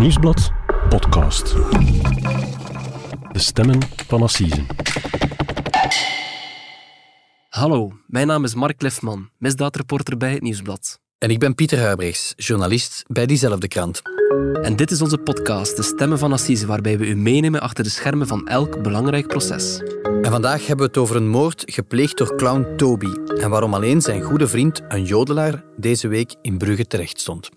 Nieuwsblad podcast. De stemmen van Assisen. Hallo, mijn naam is Mark Lefman, misdaadreporter bij het Nieuwsblad. En ik ben Pieter Huibrechts, journalist bij diezelfde krant. En dit is onze podcast, De Stemmen van Assise, waarbij we u meenemen achter de schermen van elk belangrijk proces. En vandaag hebben we het over een moord gepleegd door clown Toby en waarom alleen zijn goede vriend, een jodelaar, deze week in Brugge terecht stond.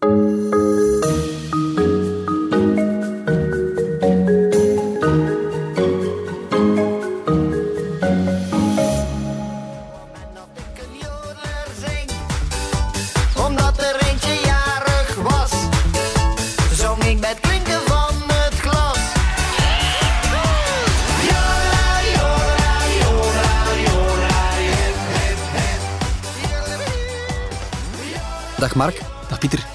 Dag Mark. Dag Pieter.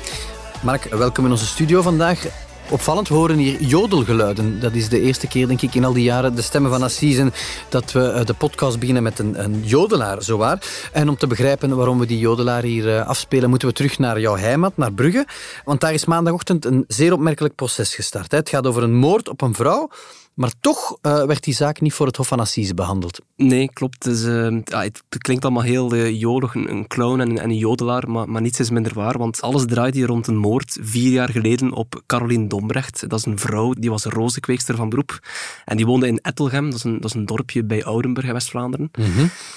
Mark, welkom in onze studio vandaag. Opvallend, we horen hier jodelgeluiden. Dat is de eerste keer, denk ik, in al die jaren, de stemmen van Assisen, dat we eh, de podcast beginnen met een, een jodelaar, zowaar. En om te begrijpen waarom we die jodelaar hier eh, afspelen, moeten we terug naar jouw heimat, naar Brugge. Want daar is maandagochtend een zeer opmerkelijk proces gestart. hè. Het gaat over een moord op een vrouw, maar toch eh, werd die zaak niet voor het Hof van Assise behandeld. Nee, klopt. Het, is, eh, ja, het klinkt allemaal heel uh, jolig, een, een clown en, en een jodelaar, maar, maar niets is minder waar, want alles draait hier rond een moord vier jaar geleden op Caroline Dombrecht. Dat is een vrouw, die was rozenkweekster van beroep. En die woonde in Ettelgem, dat is een, dat is een dorpje bij Oudenburg in West-Vlaanderen.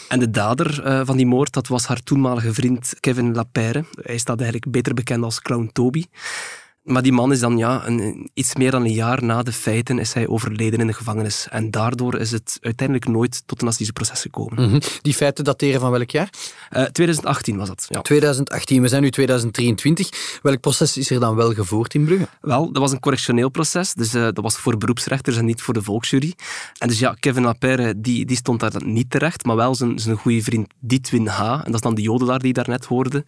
En de dader eh, van die moord, dat was haar toenmalige vriend Kevin Lapeyre. Hij staat eigenlijk beter bekend als clown Toby. Maar die man is dan ja, een, iets meer dan een jaar na de feiten is hij overleden in de gevangenis. En daardoor is het uiteindelijk nooit tot een assiseproces gekomen. Mhm. Die feiten dateren van welk jaar? Eh, 2018 was dat. Ja. 2018, we zijn nu 2023. Welk proces is er dan wel gevoerd in Brugge? Wel, dat was een correctioneel proces, dus eh, dat was voor beroepsrechters en niet voor de volksjury. En dus ja, Kevin Lapeyre, die, die stond daar niet terecht, maar wel zijn, zijn goede vriend Ditwin H. En dat is dan de jodelaar die je daarnet hoorde.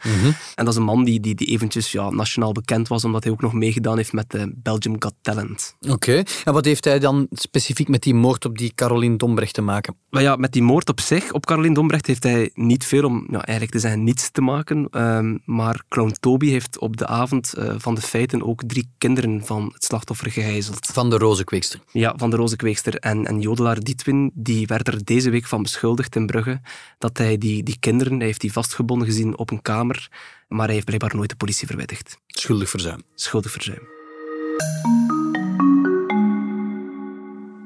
En dat is een man die, die, die eventjes ja, nationaal bekend was, omdat hij ook nog meegedaan heeft met de Belgium Got Talent. Oké. En wat heeft hij dan specifiek met die moord op die Caroline Dombrecht te maken? Maar ja, met die moord op zich, op Caroline Dombrecht, heeft hij niet veel om ja, eigenlijk te zeggen niets te maken. Ehm, maar clown Toby heeft op de avond eh, van de feiten ook drie kinderen van het slachtoffer gegijzeld. Van de rozenkweekster. Ja, van de rozenkweekster. En, en jodelaar Dietwin, die werd er deze week van beschuldigd in Brugge dat hij die, die kinderen, hij heeft die vastgebonden gezien op een kamer, maar hij heeft blijkbaar nooit de politie verwittigd. Schuldig verzuim. Schuldig verzuim.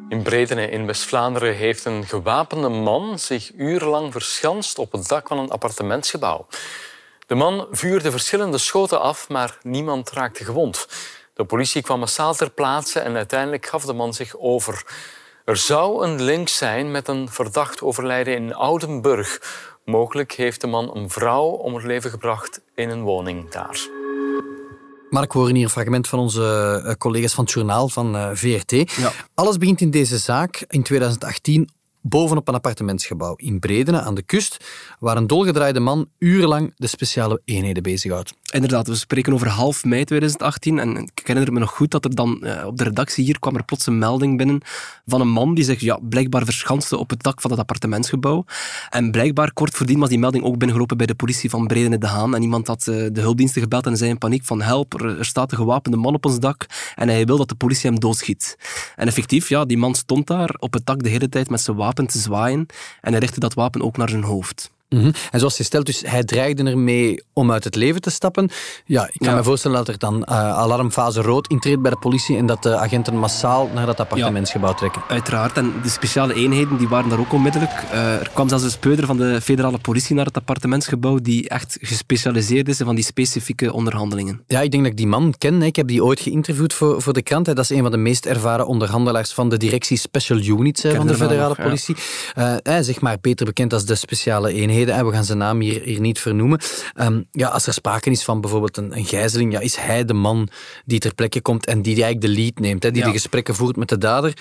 In Bredene in West-Vlaanderen heeft een gewapende man zich urenlang verschanst op het dak van een appartementsgebouw. De man vuurde verschillende schoten af, maar niemand raakte gewond. De politie kwam massaal ter plaatse en uiteindelijk gaf de man zich over. Er zou een link zijn met een verdacht overlijden in Oudenburg. Mogelijk heeft de man een vrouw om het leven gebracht in een woning daar. Mark, we horen hier een fragment van onze eh, collega's van het journaal van eh, VRT. Alles begint in deze zaak in 2018 bovenop een appartementsgebouw in Bredene aan de kust, waar een dolgedraaide man urenlang de speciale eenheden bezighoudt. Inderdaad, we spreken over half mei 2018 en ik herinner me nog goed dat er dan eh, op de redactie hier kwam er plots een melding binnen van een man die zich ja, blijkbaar verschanste op het dak van het appartementsgebouw. En blijkbaar kort voordien was die melding ook binnengelopen bij de politie van Bredene de Haan en iemand had eh, de hulpdiensten gebeld en zei in paniek van help, er, er staat een gewapende man op ons dak en hij wil dat de politie hem doodschiet. En effectief, ja, die man stond daar op het dak de hele tijd met zijn wapen te zwaaien en hij richtte dat wapen ook naar zijn hoofd. Mhm. En zoals je stelt, dus hij dreigde ermee om uit het leven te stappen. Ja, ik kan Ja. me voorstellen dat er dan eh, alarmfase rood intreedt bij de politie en dat de agenten massaal naar dat appartementsgebouw trekken. Uiteraard, en de speciale eenheden die waren daar ook onmiddellijk. Eh, er kwam zelfs een speuder van de federale politie naar het appartementsgebouw die echt gespecialiseerd is in van die specifieke onderhandelingen. Ja, ik denk dat ik die man ken. Ik heb die ooit geïnterviewd voor, voor de krant. Dat is een van de meest ervaren onderhandelaars van de directie Special Units van de er federale nog, ja. politie. Eh, zeg maar beter bekend als de speciale eenheden. Hè. We gaan zijn naam hier, hier niet vernoemen. Ehm, ja, als er sprake is van bijvoorbeeld een, een gijzeling, ja, is hij de man die ter plekke komt en die eigenlijk de lead neemt. Hè, die Ja. de gesprekken voert met de dader.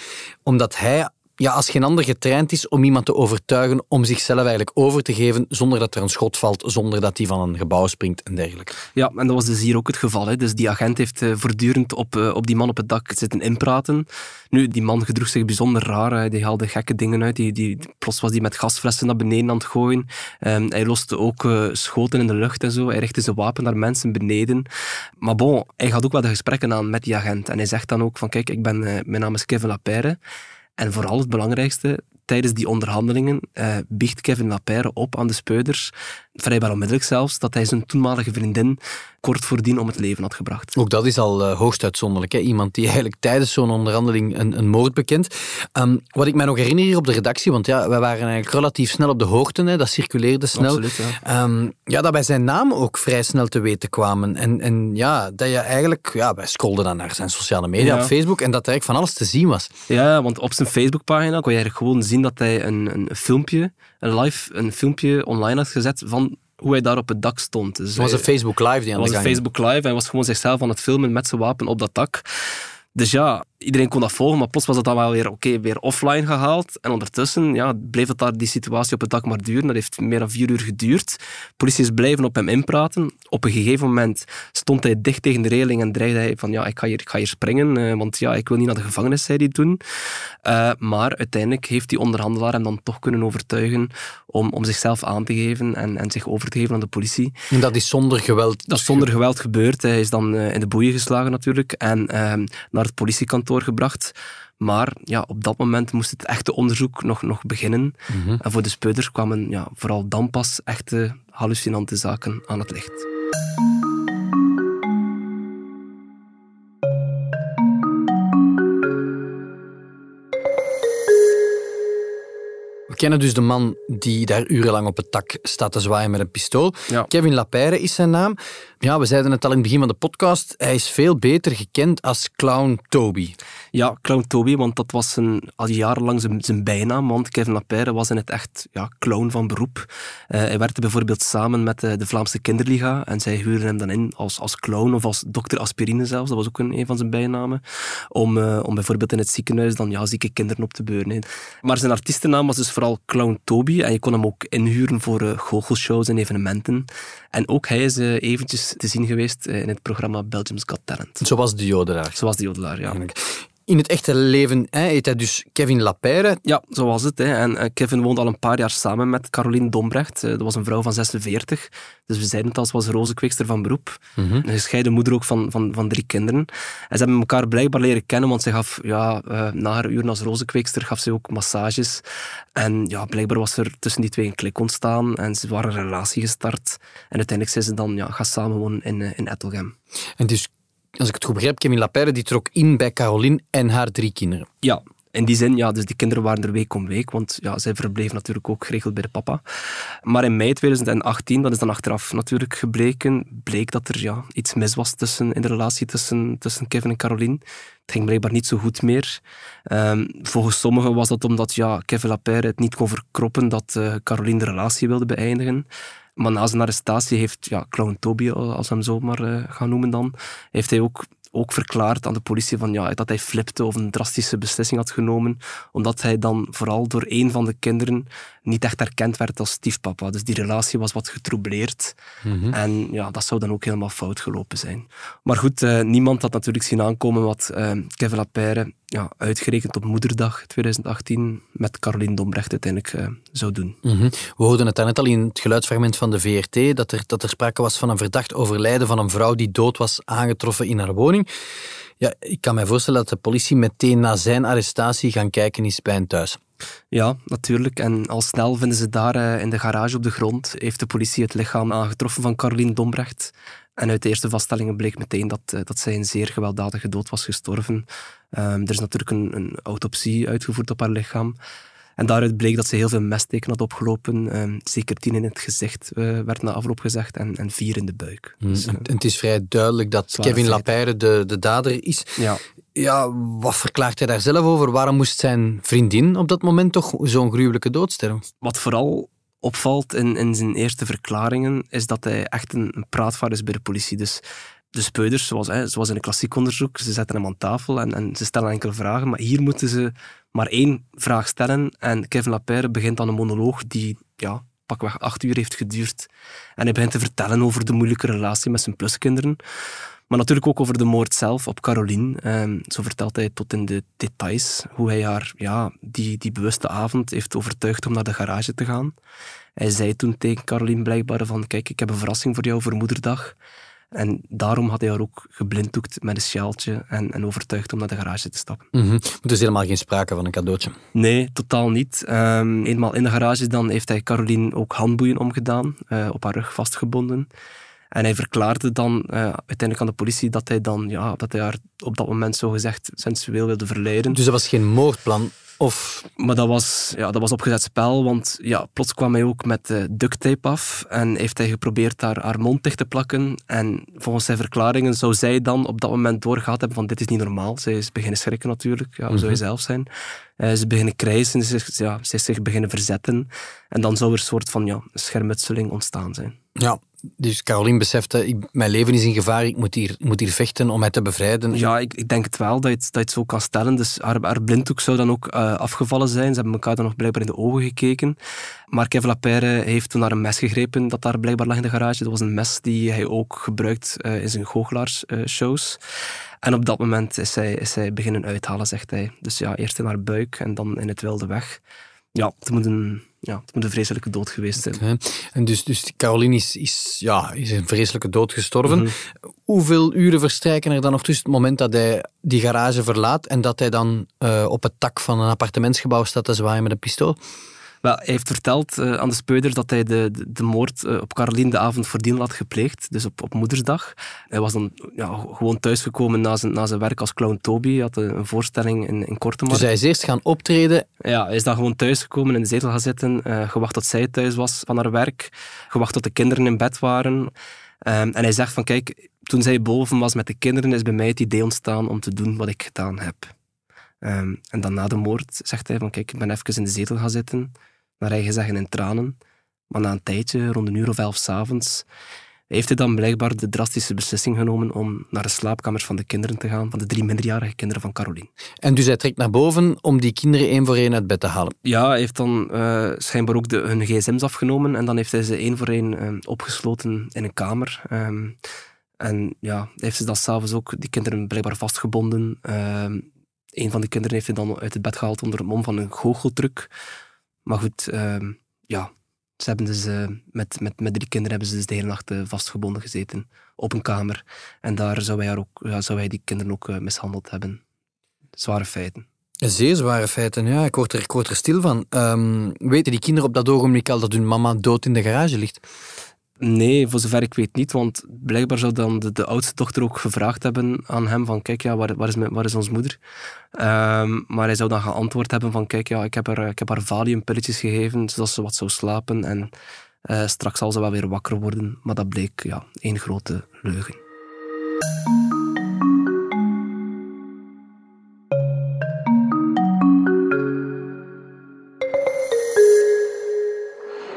Omdat hij ja, als geen ander getraind is om iemand te overtuigen om zichzelf eigenlijk over te geven zonder dat er een schot valt, zonder dat hij van een gebouw springt en dergelijke. Ja, en dat was dus hier ook het geval. Hè. Dus die agent heeft eh, voortdurend op, eh, op die man op het dak zitten inpraten. Nu, die man gedroeg zich bijzonder raar. Hij die haalde gekke dingen uit. Die, die, plots was hij met gasflessen naar beneden aan het gooien. Ehm, hij loste ook eh, schoten in de lucht en zo. Hij richtte zijn wapen naar mensen beneden. Maar bon, hij gaat ook wel de gesprekken aan met die agent. En hij zegt dan ook van, kijk, ik ben, mijn naam is Kevin Lapeyre. En vooral het belangrijkste, tijdens die onderhandelingen uh, biecht Kevin Lapeyre op aan de speuders, vrijwel onmiddellijk zelfs, dat hij zijn toenmalige vriendin kort voordien om het leven had gebracht. Ook dat is al uh, hoogst uitzonderlijk. Hè? Iemand die eigenlijk tijdens zo'n onderhandeling een, een, moord bekent. Um, wat ik mij nog herinner hier op de redactie, want ja, wij waren eigenlijk relatief snel op de hoogte, hè? dat circuleerde snel. Absoluut, ja. Um, ja, dat bij zijn naam ook vrij snel te weten kwamen. En, en ja, dat je eigenlijk, ja, wij scrolden dan naar zijn sociale media Ja. op Facebook en dat er eigenlijk van alles te zien was. Ja, want op zijn Facebookpagina kon je eigenlijk gewoon zien dat hij een, een filmpje, een live een filmpje online had gezet van hoe hij daar op het dak stond. Dus Het was hij- een Facebook Live die aan Het de was een Facebook Live. Hij was gewoon zichzelf aan het filmen met zijn wapen op dat dak. Dus ja, iedereen kon dat volgen, maar plots was het dan wel weer, oké, weer offline gehaald. En ondertussen ja, bleef het daar, die situatie op het dak maar duren. Dat heeft meer dan vier uur geduurd. Politie is blijven op hem inpraten. Op een gegeven moment stond hij dicht tegen de reling en dreigde hij van, ja, ik ga hier, ik ga hier springen, eh, want ja, ik wil niet naar de gevangenis, zei hij toen. Eh, maar uiteindelijk heeft die onderhandelaar hem dan toch kunnen overtuigen om, om zichzelf aan te geven en, en zich over te geven aan de politie. En dat is zonder geweld. Dat is zonder geweld gebeurd. Hij is dan eh, in de boeien geslagen natuurlijk en ehm, naar het politiekantoor gebracht. Maar ja, op dat moment moest het echte onderzoek nog, nog beginnen. En voor de speuders kwamen ja, vooral dan pas echte hallucinante zaken aan het licht. Kennen dus de man die daar urenlang op het dak staat te zwaaien met een pistool. Ja. Kevin Lapeyre is zijn naam. Ja, we zeiden het al in het begin van de podcast. Hij is veel beter gekend als Clown Toby. Ja, Clown Toby, want dat was zijn, al jarenlang zijn, zijn bijnaam. Want Kevin Lapeyre was in het echt ja, clown van beroep. Eh, hij werkte bijvoorbeeld samen met de, de Vlaamse Kinderliga. En zij huurden hem dan in als, als clown of als dokter Aspirine zelfs. Dat was ook een, een van zijn bijnamen. Om, eh, om bijvoorbeeld in het ziekenhuis dan ja, zieke kinderen op te beuren. Maar zijn artiestennaam was dus vooral Clown Toby. En je kon hem ook inhuren voor eh, goochelshows en evenementen. En ook hij is eh, eventjes te zien geweest eh, in het programma Belgium's Got Talent. Zoals de jodelaar. Zoals de jodelaar, ja. In het echte leven hè, heet hij dus Kevin Lapeyre. Ja, zo was het. Hè. En eh, Kevin woonde al een paar jaar samen met Caroline Dombrecht. Eh, dat was een vrouw van 46. Dus we zeiden het al, ze was rozenkweekster van beroep. Een gescheiden moeder ook van, van, van drie kinderen. En ze hebben elkaar blijkbaar leren kennen, want ze gaf, ja, eh, na haar uren als rozenkweekster, gaf ze ook massages. En ja, blijkbaar was er tussen die twee een klik ontstaan en ze waren een relatie gestart. En uiteindelijk zijn ze dan ja, gaan samenwonen in, in Ettelgem. En dus, als ik het goed begrijp, Kevin Lapeyre die trok in bij Caroline en haar drie kinderen. Ja, in die zin, ja, dus die kinderen waren er week om week, want ja, zij verbleven natuurlijk ook geregeld bij de papa. Maar in mei 2018, dat is dan achteraf natuurlijk gebleken, bleek dat er ja, iets mis was tussen, in de relatie tussen, tussen Kevin en Caroline. Het ging blijkbaar niet zo goed meer. Ehm, volgens sommigen was dat omdat ja, Kevin Lapeyre het niet kon verkroppen dat eh, Caroline de relatie wilde beëindigen. Maar na zijn arrestatie heeft ja, Clown Toby, als we hem zo maar eh, gaan noemen dan, heeft hij ook, ook verklaard aan de politie van, ja, dat hij flipte of een drastische beslissing had genomen, omdat hij dan vooral door een van de kinderen niet echt erkend werd als stiefpapa. Dus die relatie was wat getroubleerd. En ja, dat zou dan ook helemaal fout gelopen zijn. Maar goed, eh, niemand had natuurlijk zien aankomen wat eh, Kevin Lapeyre ja, uitgerekend op moederdag 2018 met Caroline Dombrecht uiteindelijk eh, zou doen. Mhm. We hoorden het daarnet al in het geluidsfragment van de VRT, dat er, dat er sprake was van een verdacht overlijden van een vrouw die dood was aangetroffen in haar woning. Ja, ik kan mij voorstellen dat de politie meteen na zijn arrestatie gaan kijken is bij thuis. Ja, natuurlijk. En al snel vinden ze daar eh, in de garage op de grond, heeft de politie het lichaam aangetroffen van Caroline Dombrecht. En uit de eerste vaststellingen bleek meteen dat, eh, dat zij een zeer gewelddadige dood was gestorven. Ehm, er is natuurlijk een, een autopsie uitgevoerd op haar lichaam. En daaruit bleek dat ze heel veel messteken had opgelopen. Ehm, zeker tien in het gezicht eh, werd na afloop gezegd en, en vier in de buik. Dus, eh, En het is vrij duidelijk dat Kevin. Lapeyre de, de dader is. ja. Ja, wat verklaart hij daar zelf over? Waarom moest zijn vriendin op dat moment toch zo'n gruwelijke dood sterven? Wat vooral opvalt in, in zijn eerste verklaringen, is dat hij echt een, een praatvaar is bij de politie. Dus de speuders, zoals, hè, zoals in een klassiek onderzoek, ze zetten hem aan tafel en, en ze stellen enkele vragen, maar hier moeten ze maar één vraag stellen en Kevin Lapeyre begint dan een monoloog die ja, pakweg acht uur heeft geduurd. En hij begint te vertellen over de moeilijke relatie met zijn pluskinderen. Maar natuurlijk ook over de moord zelf op Caroline. Ehm, zo vertelt hij tot in de details hoe hij haar ja, die, die bewuste avond heeft overtuigd om naar de garage te gaan. Hij zei toen tegen Caroline blijkbaar van kijk, ik heb een verrassing voor jou voor moederdag. En daarom had hij haar ook geblinddoekt met een sjaaltje en, en overtuigd om naar de garage te stappen. Maar er is helemaal geen sprake van een cadeautje. Nee, totaal niet. Ehm, eenmaal in de garage dan heeft hij Caroline ook handboeien omgedaan, eh, op haar rug vastgebonden. En hij verklaarde dan eh, uiteindelijk aan de politie dat hij, dan, ja, dat hij haar op dat moment zogezegd sensueel wilde verleiden. Dus dat was geen moordplan? Of... Maar dat was, ja, dat was opgezet spel, want ja, plots kwam hij ook met uh, duct tape af en heeft hij geprobeerd haar, haar mond dicht te plakken. En volgens zijn verklaringen zou zij dan op dat moment doorgehad hebben van dit is niet normaal. Zij is beginnen schrikken natuurlijk, ja, zou je zelf zijn. Uh, ze beginnen krijsen, ze, ja, ze is zich beginnen verzetten. En dan zou er een soort van ja, schermutseling ontstaan zijn. Ja, dus Caroline besefte, ik, mijn leven is in gevaar, ik moet hier, moet hier vechten om mij te bevrijden. Ja, ik, ik denk het wel, dat je het, dat het zo kan stellen. Dus haar, haar blinddoek zou dan ook uh, afgevallen zijn. Ze hebben elkaar dan nog blijkbaar in de ogen gekeken. Maar Kevin Lapeyre heeft toen naar een mes gegrepen dat daar blijkbaar lag in de garage. Dat was een mes die hij ook gebruikt uh, in zijn goochelaarsshows. En op dat moment is hij, is hij beginnen uithalen, zegt hij. Dus ja, eerst in haar buik en dan in het wilde weg. Ja, het moet een, ja, het moet een vreselijke dood geweest zijn. Okay. En dus, dus Caroline is, is, ja, is een vreselijke dood gestorven. Mm -hmm. Hoeveel uren verstrijken er dan nog tussen het moment dat hij die garage verlaat en dat hij dan uh, op het dak van een appartementsgebouw staat te zwaaien met een pistool? Wel, hij heeft verteld uh, aan de speuders dat hij de, de, de moord uh, op Caroline de avond voordien had gepleegd, dus op, op moedersdag. Hij was dan ja, gewoon thuisgekomen na zijn, na zijn werk als clown Toby. Hij had een, een voorstelling in, in Kortemark. Dus hij is eerst gaan optreden? Ja, hij is dan gewoon thuisgekomen, in de zetel gaan zitten, uh, gewacht tot zij thuis was van haar werk, gewacht tot de kinderen in bed waren. Um, en hij zegt van, kijk, toen zij boven was met de kinderen, is bij mij het idee ontstaan om te doen wat ik gedaan heb. Um, en dan na de moord zegt hij van, kijk, ik ben even in de zetel gaan zitten, naar eigen zeggen in tranen. Maar na een tijdje, rond een uur of elf s'avonds, heeft hij dan blijkbaar de drastische beslissing genomen om naar de slaapkamers van de kinderen te gaan, van de drie minderjarige kinderen van Caroline. En dus hij trekt naar boven om die kinderen één voor één uit bed te halen? Ja, hij heeft dan uh, schijnbaar ook de, hun gsm's afgenomen en dan heeft hij ze één voor één uh, opgesloten in een kamer. Um, en ja, heeft ze dan s'avonds ook die kinderen blijkbaar vastgebonden. Um, een van die kinderen heeft hij dan uit het bed gehaald onder het mom van een goocheltruc. Maar goed, uh, ja, ze hebben dus, uh, met, met, met drie kinderen hebben ze dus de hele nacht uh, vastgebonden gezeten op een kamer. En daar zou hij, ook, ja, zou die kinderen ook uh, mishandeld hebben. Zware feiten. Zeer zware feiten, ja. Ik word er, ik word er stil van. Um, weten die kinderen op dat ogenblik al dat hun mama dood in de garage ligt? Nee, voor zover ik weet niet, want blijkbaar zou dan de, oudste dochter ook gevraagd hebben aan hem van kijk, ja, waar, waar, is, mijn, waar is ons moeder? Um, maar hij zou dan geantwoord hebben van kijk, ja, ik heb haar, ik heb haar valiumpilletjes gegeven, zodat ze wat zou slapen en uh, straks zal ze wel weer wakker worden. Maar dat bleek ja, één grote leugen.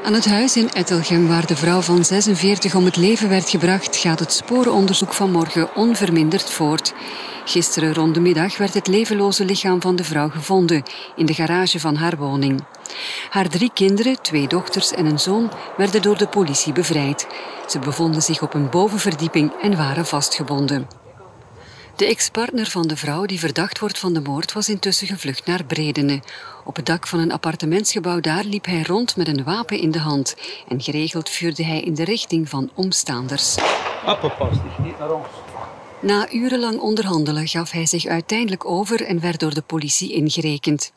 Aan het huis in Ettelgem, waar de vrouw van 46 om het leven werd gebracht, gaat het sporenonderzoek van morgen onverminderd voort. Gisteren rond de middag werd het levenloze lichaam van de vrouw gevonden in de garage van haar woning. Haar drie kinderen, twee dochters en een zoon, werden door de politie bevrijd. Ze bevonden zich op een bovenverdieping en waren vastgebonden. De ex-partner van de vrouw die verdacht wordt van de moord was intussen gevlucht naar Bredene. Op het dak van een appartementsgebouw daar liep hij rond met een wapen in de hand. En geregeld vuurde hij in de richting van omstaanders. Appelpas, niet naar ons. Na urenlang onderhandelen gaf hij zich uiteindelijk over en werd door de politie ingerekend.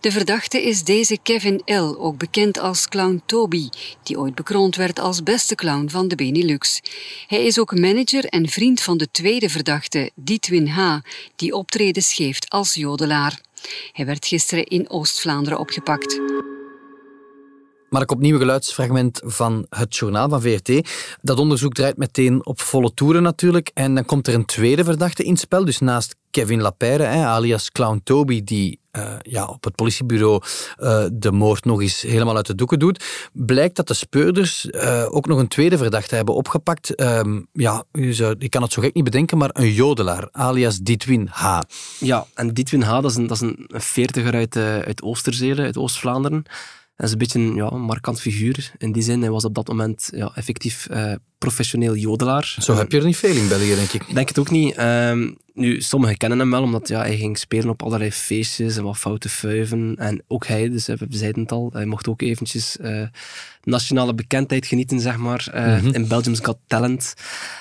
De verdachte is deze Kevin L., ook bekend als clown Toby, die ooit bekroond werd als beste clown van de Benelux. Hij is ook manager en vriend van de tweede verdachte, Dietwin H., die optredens geeft als jodelaar. Hij werd gisteren in Oost-Vlaanderen opgepakt. Maar opnieuw een geluidsfragment van het journaal van VRT. Dat onderzoek draait meteen op volle toeren natuurlijk. En dan komt er een tweede verdachte in spel. Dus naast Kevin Lapeyre, alias Clown Toby, die eh, ja, op het politiebureau eh, de moord nog eens helemaal uit de doeken doet, blijkt dat de speurders eh, ook nog een tweede verdachte hebben opgepakt. Ehm, ja, ik kan het zo gek niet bedenken, maar een jodelaar, alias Ditwin H. Ja, en Ditwin H, dat is een, dat is een veertiger uit, uit uit Oost-Vlaanderen. Dat is een beetje een, ja, een markant figuur. In die zin, hij was op dat moment ja, effectief eh, professioneel jodelaar. Zo heb je er niet veel in België, denk ik. Denk het ook niet. Ehm, nu, sommigen kennen hem wel, omdat ja, hij ging spelen op allerlei feestjes en wat foute fuiven. En ook hij, dus we zeiden het al, hij mocht ook eventjes eh, nationale bekendheid genieten, zeg maar, eh, in Belgium's Got Talent.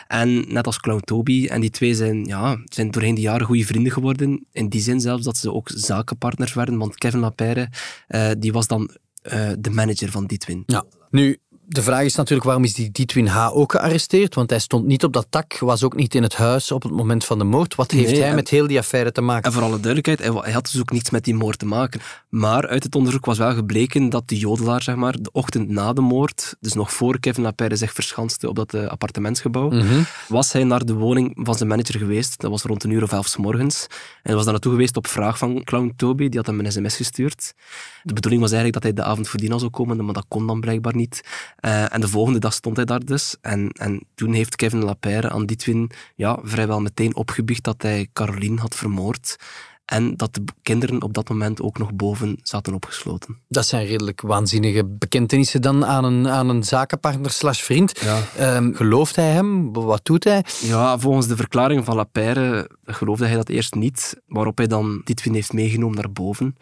En net als Clown Toby. En die twee zijn, ja, zijn doorheen de jaren goede vrienden geworden. In die zin zelfs dat ze ook zakenpartners werden, want Kevin Lapeyre, eh, die was dan eh, de manager van Ditwin. Ja. Nu, de vraag is natuurlijk waarom is die Ditwin H. ook gearresteerd? Want hij stond niet op dat tak, was ook niet in het huis op het moment van de moord. Wat heeft Nee, hij en- met heel die affaire te maken? En voor alle duidelijkheid, hij, had dus ook niets met die moord te maken. Maar uit het onderzoek was wel gebleken dat de jodelaar, zeg maar, de ochtend na de moord, dus nog voor Kevin Lapeyre zich verschanste op dat eh, appartementsgebouw, Mhm. was hij naar de woning van zijn manager geweest. Dat was rond een uur of elf 's morgens. En hij was daar naartoe geweest op vraag van Clown Toby, die had hem een sms gestuurd. De bedoeling was eigenlijk dat hij de avond voordien al zou komen, maar dat kon dan blijkbaar niet. Eh, en de volgende dag stond hij daar dus. En, en toen heeft Kevin Lapeyre aan Ditwin ja, vrijwel meteen opgebiecht dat hij Caroline had vermoord. En dat de kinderen op dat moment ook nog boven zaten opgesloten. Dat zijn redelijk waanzinnige bekentenissen dan aan een, aan een zakenpartner slash vriend. Ja. Ehm, gelooft hij hem? Wat doet hij? Ja, volgens de verklaring van Lapeyre geloofde hij dat eerst niet, waarop hij dan Ditwin heeft meegenomen naar boven.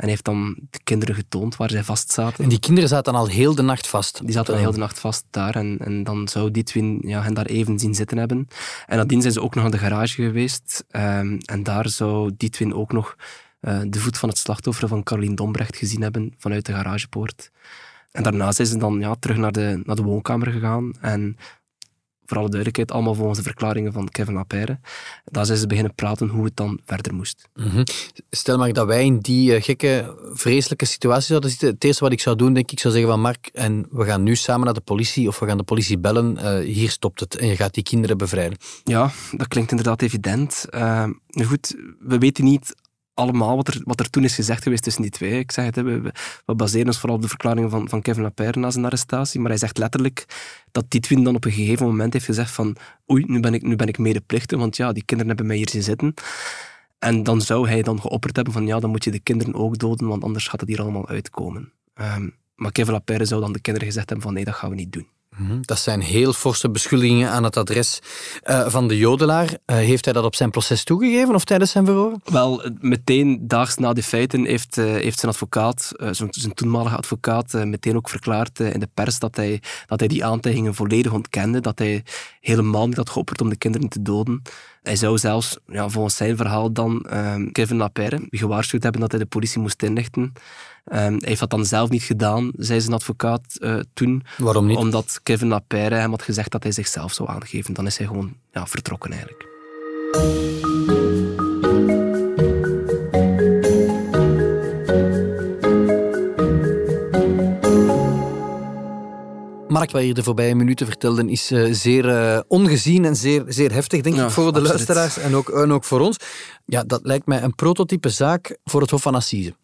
En heeft dan de kinderen getoond waar zij vast zaten. En die kinderen zaten al heel de nacht vast. Die zaten de hele nacht vast daar en, en dan zou Ditwin ja, hen daar even zien zitten hebben. En nadien zijn ze ook nog naar de garage geweest ehm, en daar zou Ditwin ook nog eh, de voet van het slachtoffer van Caroline Dombrecht gezien hebben vanuit de garagepoort. En daarna zijn ze dan ja, terug naar de, naar de woonkamer gegaan en voor alle duidelijkheid, allemaal volgens de verklaringen van Kevin Lapeyre. Daar zijn ze beginnen praten hoe het dan verder moest. Mhm. Stel maar dat wij in die eh, gekke, vreselijke situatie zouden zitten. Het eerste wat ik zou doen, denk ik, zou zeggen van Mark, en we gaan nu samen naar de politie of we gaan de politie bellen. eh, hier stopt het en je gaat die kinderen bevrijden. Ja, dat klinkt inderdaad evident. Uh, goed, we weten niet allemaal wat er, wat er toen is gezegd geweest tussen die twee. Ik zeg het, we, we- baseren ons vooral op de verklaringen van, van Kevin Lapeyre na zijn arrestatie, maar hij zegt letterlijk dat Titwin dan op een gegeven moment heeft gezegd van oei, nu ben ik, nu ben ik medeplichtig, want ja, die kinderen hebben mij hier zien zitten. En dan zou hij dan geopperd hebben van ja, dan moet je de kinderen ook doden, want anders gaat het hier allemaal uitkomen. Ehm, maar Kevin Lapeyre zou dan de kinderen gezegd hebben van nee, dat gaan we niet doen. Mhm. Dat zijn heel forse beschuldigingen aan het adres eh, van de jodelaar. Eh, heeft hij dat op zijn proces toegegeven of tijdens zijn verhoor? Wel, meteen daags na die feiten heeft, eh, heeft zijn advocaat, eh, zijn, toenmalige advocaat, eh, meteen ook verklaard eh, in de pers dat hij, dat hij die aantijgingen volledig ontkende, dat hij helemaal niet had geopperd om de kinderen te doden. Hij zou zelfs, ja, volgens zijn verhaal dan, ehm, Kevin Lapeyre gewaarschuwd hebben dat hij de politie moest inlichten. Ehm, hij heeft dat dan zelf niet gedaan, zei zijn advocaat eh, toen. Waarom niet? Omdat Kevin Lapeyre hem had gezegd dat hij zichzelf zou aangeven. Dan is hij gewoon ja, vertrokken eigenlijk. Mark, wat je de voorbije minuten vertelde, is eh, zeer eh, ongezien en zeer, zeer heftig, denk Ja, ik, voor de luisteraars en ook, en ook voor ons. Ja, dat lijkt mij een prototype zaak voor het Hof van Assise.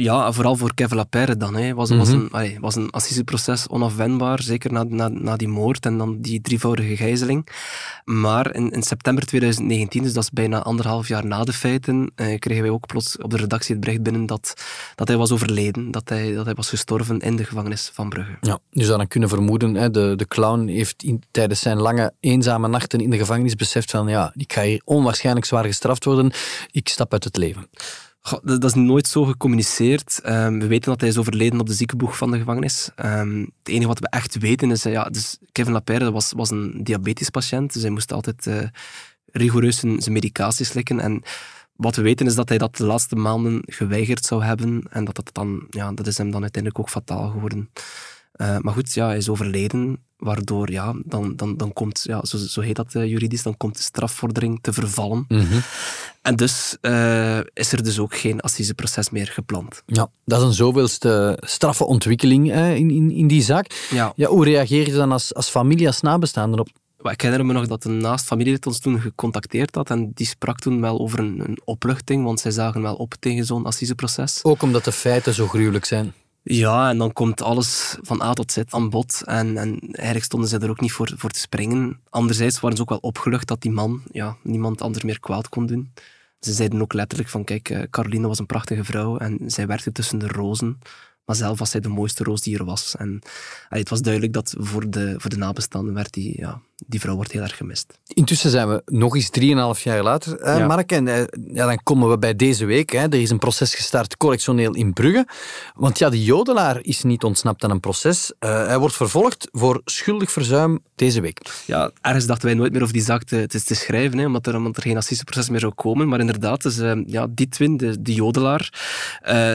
Ja, vooral voor Kevin Lapeyre dan. Hè. Was, was, een, allee, was een assiseproces onafwendbaar, zeker na, na, na die moord en dan die drievoudige gijzeling. Maar in, in september 2019, dus dat is bijna anderhalf jaar na de feiten, eh, kregen wij ook plots op de redactie het bericht binnen dat, dat hij was overleden, dat hij, dat hij was gestorven in de gevangenis van Brugge. Ja, je zou dan kunnen vermoeden, hè, de, de clown heeft in, tijdens zijn lange eenzame nachten in de gevangenis beseft van ja, ik ga hier onwaarschijnlijk zwaar gestraft worden, ik stap uit het leven. Dat, is nooit zo gecommuniceerd. Ehm, we weten dat hij is overleden op de ziekenboeg van de gevangenis. Ehm, het enige wat we echt weten is, ja, dus Kevin Lapeyre was, was een diabetespatiënt, dus hij moest altijd eh, rigoureus zijn, zijn medicatie slikken. En wat we weten is dat hij dat de laatste maanden geweigerd zou hebben en dat, dat, dan, ja, dat is hem dan uiteindelijk ook fataal geworden. Eh, maar goed, ja, hij is overleden, waardoor ja, dan, dan, dan komt, ja, zo, zo heet dat eh, juridisch, dan komt de strafvordering te vervallen. En dus eh, is er dus ook geen assiseproces meer gepland. Ja, dat is een zoveelste straffe ontwikkeling hè, in, in, in die zaak. Ja. Ja, hoe reageer je dan als, als familie, als nabestaanden op? Ik herinner me nog dat een naast familielid ons toen gecontacteerd had en die sprak toen wel over een, een opluchting, want zij zagen wel op tegen zo'n assiseproces. Ook omdat de feiten zo gruwelijk zijn. Ja, en dan komt alles van A tot Z aan bod. En, en eigenlijk stonden ze er ook niet voor, voor te springen. Anderzijds waren ze ook wel opgelucht dat die man ja, niemand anders meer kwaad kon doen. Ze zeiden ook letterlijk van, kijk, eh, Caroline was een prachtige vrouw en zij werkte tussen de rozen. Maar zelf was zij de mooiste roos die er was. En allee, het was duidelijk dat voor de, voor de nabestaanden werd die, ja, die vrouw wordt heel erg gemist. Intussen zijn we nog eens 3,5 jaar later, eh, Ja. Mark. En eh, ja, dan komen we bij deze week. Hè. Er is een proces gestart, correctioneel in Brugge. Want ja, die jodelaar is niet ontsnapt aan een proces. Eh, hij wordt vervolgd voor schuldig verzuim deze week. Ja, ergens dachten wij nooit meer over die zaak te, te, te schrijven, hè, omdat, er, omdat er geen assiseproces meer zou komen. Maar inderdaad, dus, ja, Ditwin, de, de jodelaar,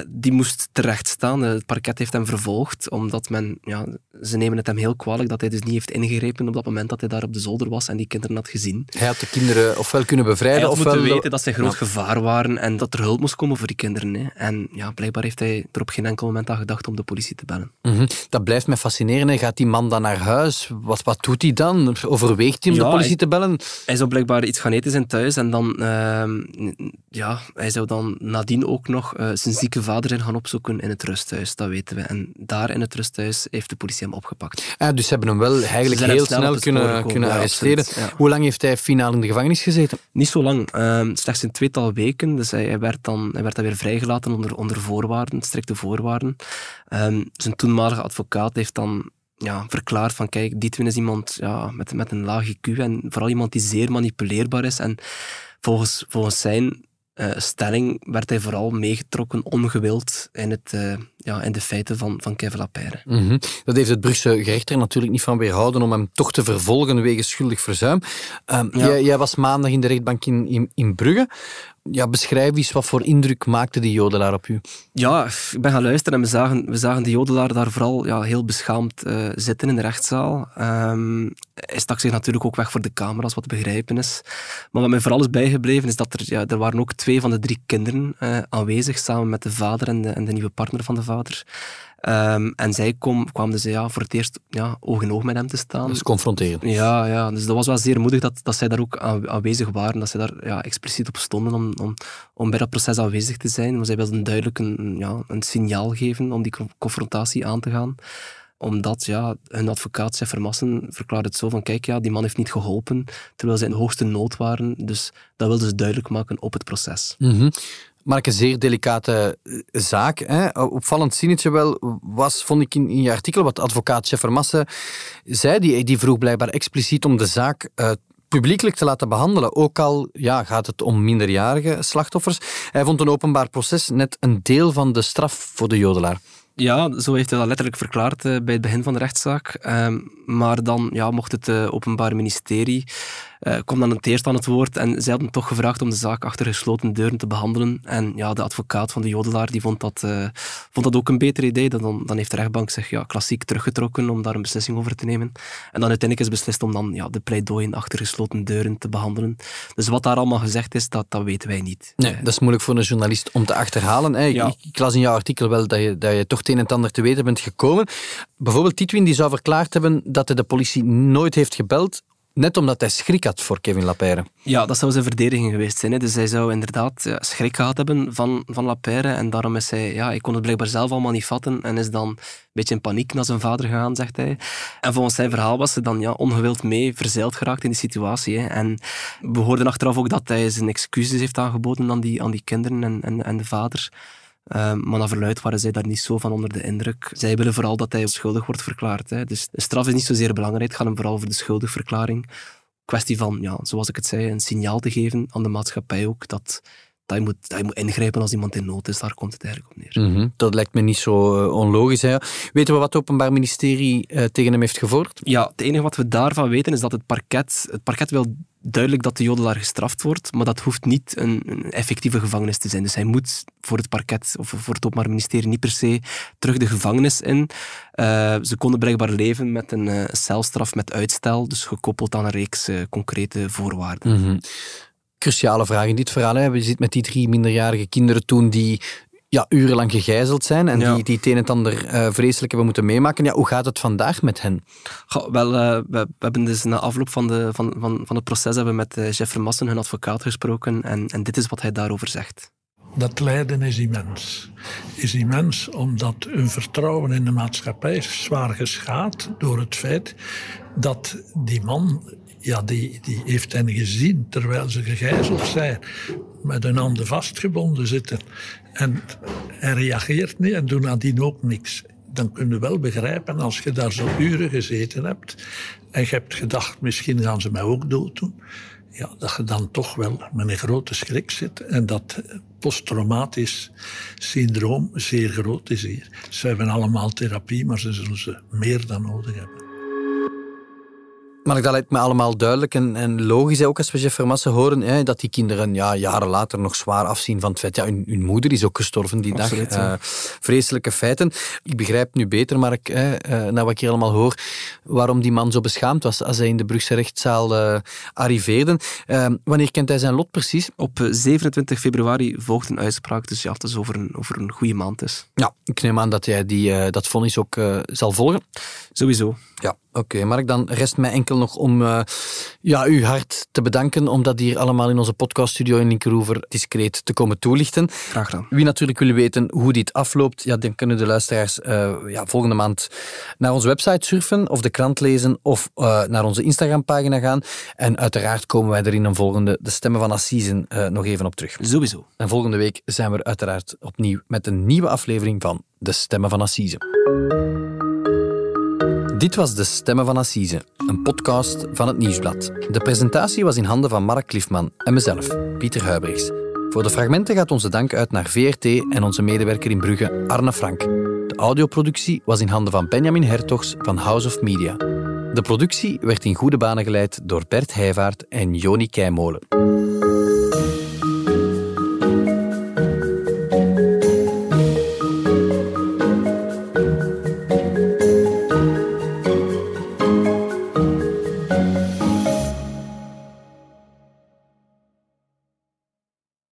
die moest terecht staan. Het parket heeft hem vervolgd, omdat men, ja, ze nemen het hem heel kwalijk dat hij dus niet heeft ingegrepen op dat moment dat hij daar op de zolder was en die kinderen had gezien. Hij had de kinderen ofwel kunnen Hij bevrijden, had ofwel... moeten weten dat zij groot Ja. gevaar waren en dat er hulp moest komen voor die kinderen. Hè. En ja, blijkbaar heeft hij er op geen enkel moment aan gedacht om de politie te bellen. Mhm. Dat blijft mij fascineren. hè. Gaat die man dan naar huis? Wat, wat doet hij dan? Overweegt hij om Ja, de politie hij- te bellen? Hij zou blijkbaar iets gaan eten zijn thuis en dan, ehm, ja, hij zou dan nadien ook nog eh, zijn zieke vader in gaan opzoeken in het rusthuis, dat weten we. En daar in het rusthuis heeft de politie hem opgepakt. Dus ze hebben hem wel eigenlijk heel snel kunnen, kunnen ja, arresteren. ja. Hoe lang heeft hij finaal in de gevangenis gezeten? Niet zo lang, ehm, slechts een tweetal weken. Dus hij, hij, werd dan, hij werd dan weer vrijgelaten onder, onder voorwaarden, strikte voorwaarden. Ehm, zijn toenmalige advocaat heeft dan ja, verklaard van kijk, Dietwin is iemand ja, met, met een laag IQ en vooral iemand die zeer manipuleerbaar is. En volgens, volgens zijn eh, stelling werd hij vooral meegetrokken ongewild in, het, eh, ja, in de feiten van, van Kevin Lapeyre. Mhm. Dat heeft het Brugse gerecht er natuurlijk niet van weerhouden om hem toch te vervolgen wegens schuldig verzuim. Ehm, Ja. jij, jij was maandag in de rechtbank in, in, in Brugge. Ja, beschrijf eens wat voor indruk maakte die jodelaar op u. Ja, ik ben gaan luisteren en we zagen, we zagen de jodelaar daar vooral ja, heel beschaamd eh, zitten in de rechtszaal. Ehm, hij stak zich natuurlijk ook weg voor de camera's, wat begrijpen is. Maar wat mij vooral is bijgebleven is dat er, ja, er waren ook twee van de drie kinderen eh, aanwezig, samen met de vader en de, en de nieuwe partner van de vader. Ehm, en zij kwamen dus ja, voor het eerst ja, oog in oog met hem te staan. Dat is confronterend. Ja, ja, dus dat was wel zeer moedig dat, dat zij daar ook aan- aanwezig waren, dat zij daar ja, expliciet op stonden om, om, om bij dat proces aanwezig te zijn. Maar zij wilden duidelijk een, ja, een signaal geven om die co- confrontatie aan te gaan. Omdat ja, hun advocaat, Jeff Vermassen, verklaarde het zo van kijk, ja, die man heeft niet geholpen, terwijl zij in de hoogste nood waren. Dus dat wilden ze duidelijk maken op het proces. Mhm. Mark, een zeer delicate eh, zaak. Hè? Opvallend zinnetje wel was, vond ik in, in je artikel, wat advocaat Jeff Vermassen zei. Die, die vroeg blijkbaar expliciet om de zaak eh, publiekelijk te laten behandelen. Ook al ja, gaat het om minderjarige slachtoffers. Hij vond een openbaar proces net een deel van de straf voor de jodelaar. Ja, zo heeft hij dat letterlijk verklaard eh, bij het begin van de rechtszaak. Ehm, maar dan ja, mocht het Openbaar Ministerie, kwam dan het eerst aan het woord en zij hadden toch gevraagd om de zaak achter gesloten deuren te behandelen. En ja, de advocaat van de jodelaar die vond, dat, eh, vond dat ook een beter idee. Dan, dan heeft de rechtbank zich ja, klassiek teruggetrokken om daar een beslissing over te nemen. En dan uiteindelijk is beslist om dan ja, de pleidooien achter gesloten deuren te behandelen. Dus wat daar allemaal gezegd is, dat, dat weten wij niet. Nee, Eh, dat is moeilijk voor een journalist om te achterhalen. Hè. Ik- Ja. Ik, ik las in jouw artikel wel dat je, dat je toch het een en het ander te weten bent gekomen. Bijvoorbeeld Titwin die zou verklaard hebben dat hij de politie nooit heeft gebeld, net omdat hij schrik had voor Kevin Lapeyre. Ja, dat zou zijn verdediging geweest zijn. Hè. Dus hij zou inderdaad schrik gehad hebben van, van Lapeyre. En daarom is hij... Ja, hij kon het blijkbaar zelf allemaal niet vatten. En is dan een beetje in paniek naar zijn vader gegaan, zegt hij. En volgens zijn verhaal was ze dan ja, ongewild mee verzeild geraakt in die situatie. Hè. En we hoorden achteraf ook dat hij zijn excuses heeft aangeboden aan die, aan die kinderen en, en, en de vader. Ehm, maar naar verluid waren zij daar niet zo van onder de indruk. Zij willen vooral dat hij schuldig wordt verklaard. Hè. Dus de straf is niet zozeer belangrijk. Het gaat hem vooral over de schuldigverklaring kwestie van, ja, zoals ik het zei, een signaal te geven aan de maatschappij ook dat, dat, je, moet, dat je moet ingrijpen als iemand in nood is. Daar komt het eigenlijk op neer. Mhm. Dat lijkt me niet zo eh, onlogisch. Hè. Weten we wat het Openbaar Ministerie eh, tegen hem heeft gevorderd? Ja, het enige wat we daarvan weten is dat het parket, het parket wil duidelijk dat de jodelaar gestraft wordt, maar dat hoeft niet een, een effectieve gevangenis te zijn. Dus hij moet voor het parket of voor het Openbaar Ministerie niet per se terug de gevangenis in. Eh, ze konden blijkbaar leven met een celstraf met uitstel, dus gekoppeld aan een reeks concrete voorwaarden. Mhm. Cruciale vraag in dit verhaal. Hè. Je zit met die drie minderjarige kinderen toen die ja, urenlang gegijzeld zijn en Ja. die, die het een en ander eh, vreselijk hebben moeten meemaken. Ja, hoe gaat het vandaag met hen? Goh, wel, eh, we, we hebben dus na afloop van, de, van, van, van het proces hebben we met eh, Jeffrey Massen, hun advocaat, gesproken. En, en dit is wat hij daarover zegt. Dat lijden is immens. Is immens omdat hun vertrouwen in de maatschappij is zwaar geschaad door het feit dat die man, ja, die, die heeft hen gezien terwijl ze gegijzeld zijn, met hun handen vastgebonden zitten. En hij reageert niet en doet nadien ook niks. Dan kun je wel begrijpen als je daar zo uren gezeten hebt en je hebt gedacht, misschien gaan ze mij ook dood doen ja, dat je dan toch wel met een grote schrik zit en dat posttraumatisch syndroom zeer groot is hier. Ze hebben allemaal therapie, maar ze zullen ze meer dan nodig hebben. Maar dat lijkt me allemaal duidelijk en, en logisch, ook als we Jeff Vermassen horen, hè, dat die kinderen ja, jaren later nog zwaar afzien van het feit, ja, hun, hun moeder is ook gestorven die Absoluut, dag. ja. Eh, vreselijke feiten. Ik begrijp nu beter, maar ik, na wat ik hier allemaal hoor, waarom die man zo beschaamd was als hij in de Brugse rechtszaal eh, arriveerde. Eh, wanneer kent hij zijn lot precies? Op eh, 27 februari volgt een uitspraak, dus ja, het is over een, over een goede maand is. Ja, ik neem aan dat jij die, dat vonnis ook zal volgen. Sowieso. Ja, oké. Mark, dan rest mij enkel nog om eh, ja, u hart te bedanken om dat hier allemaal in onze podcaststudio in Linkeroever discreet te komen toelichten. Graag gedaan. Wie natuurlijk wil weten hoe dit afloopt, ja, dan kunnen de luisteraars eh, ja, volgende maand naar onze website surfen of de krant lezen of eh, naar onze Instagram-pagina gaan. En uiteraard komen wij er in een volgende De Stemmen van Assisen nog even op terug. Sowieso. En volgende week zijn we er uiteraard opnieuw met een nieuwe aflevering van De Stemmen van Assise. Dit was De Stemmen van Assise, een podcast van het Nieuwsblad. De presentatie was in handen van Mark Cliffman en mezelf, Pieter Huibrechts. Voor de fragmenten gaat onze dank uit naar VRT en onze medewerker in Brugge, Arne Frank. De audioproductie was in handen van Benjamin Hertogs van House of Media. De productie werd in goede banen geleid door Bert Heijvaart en Joni Keimolen.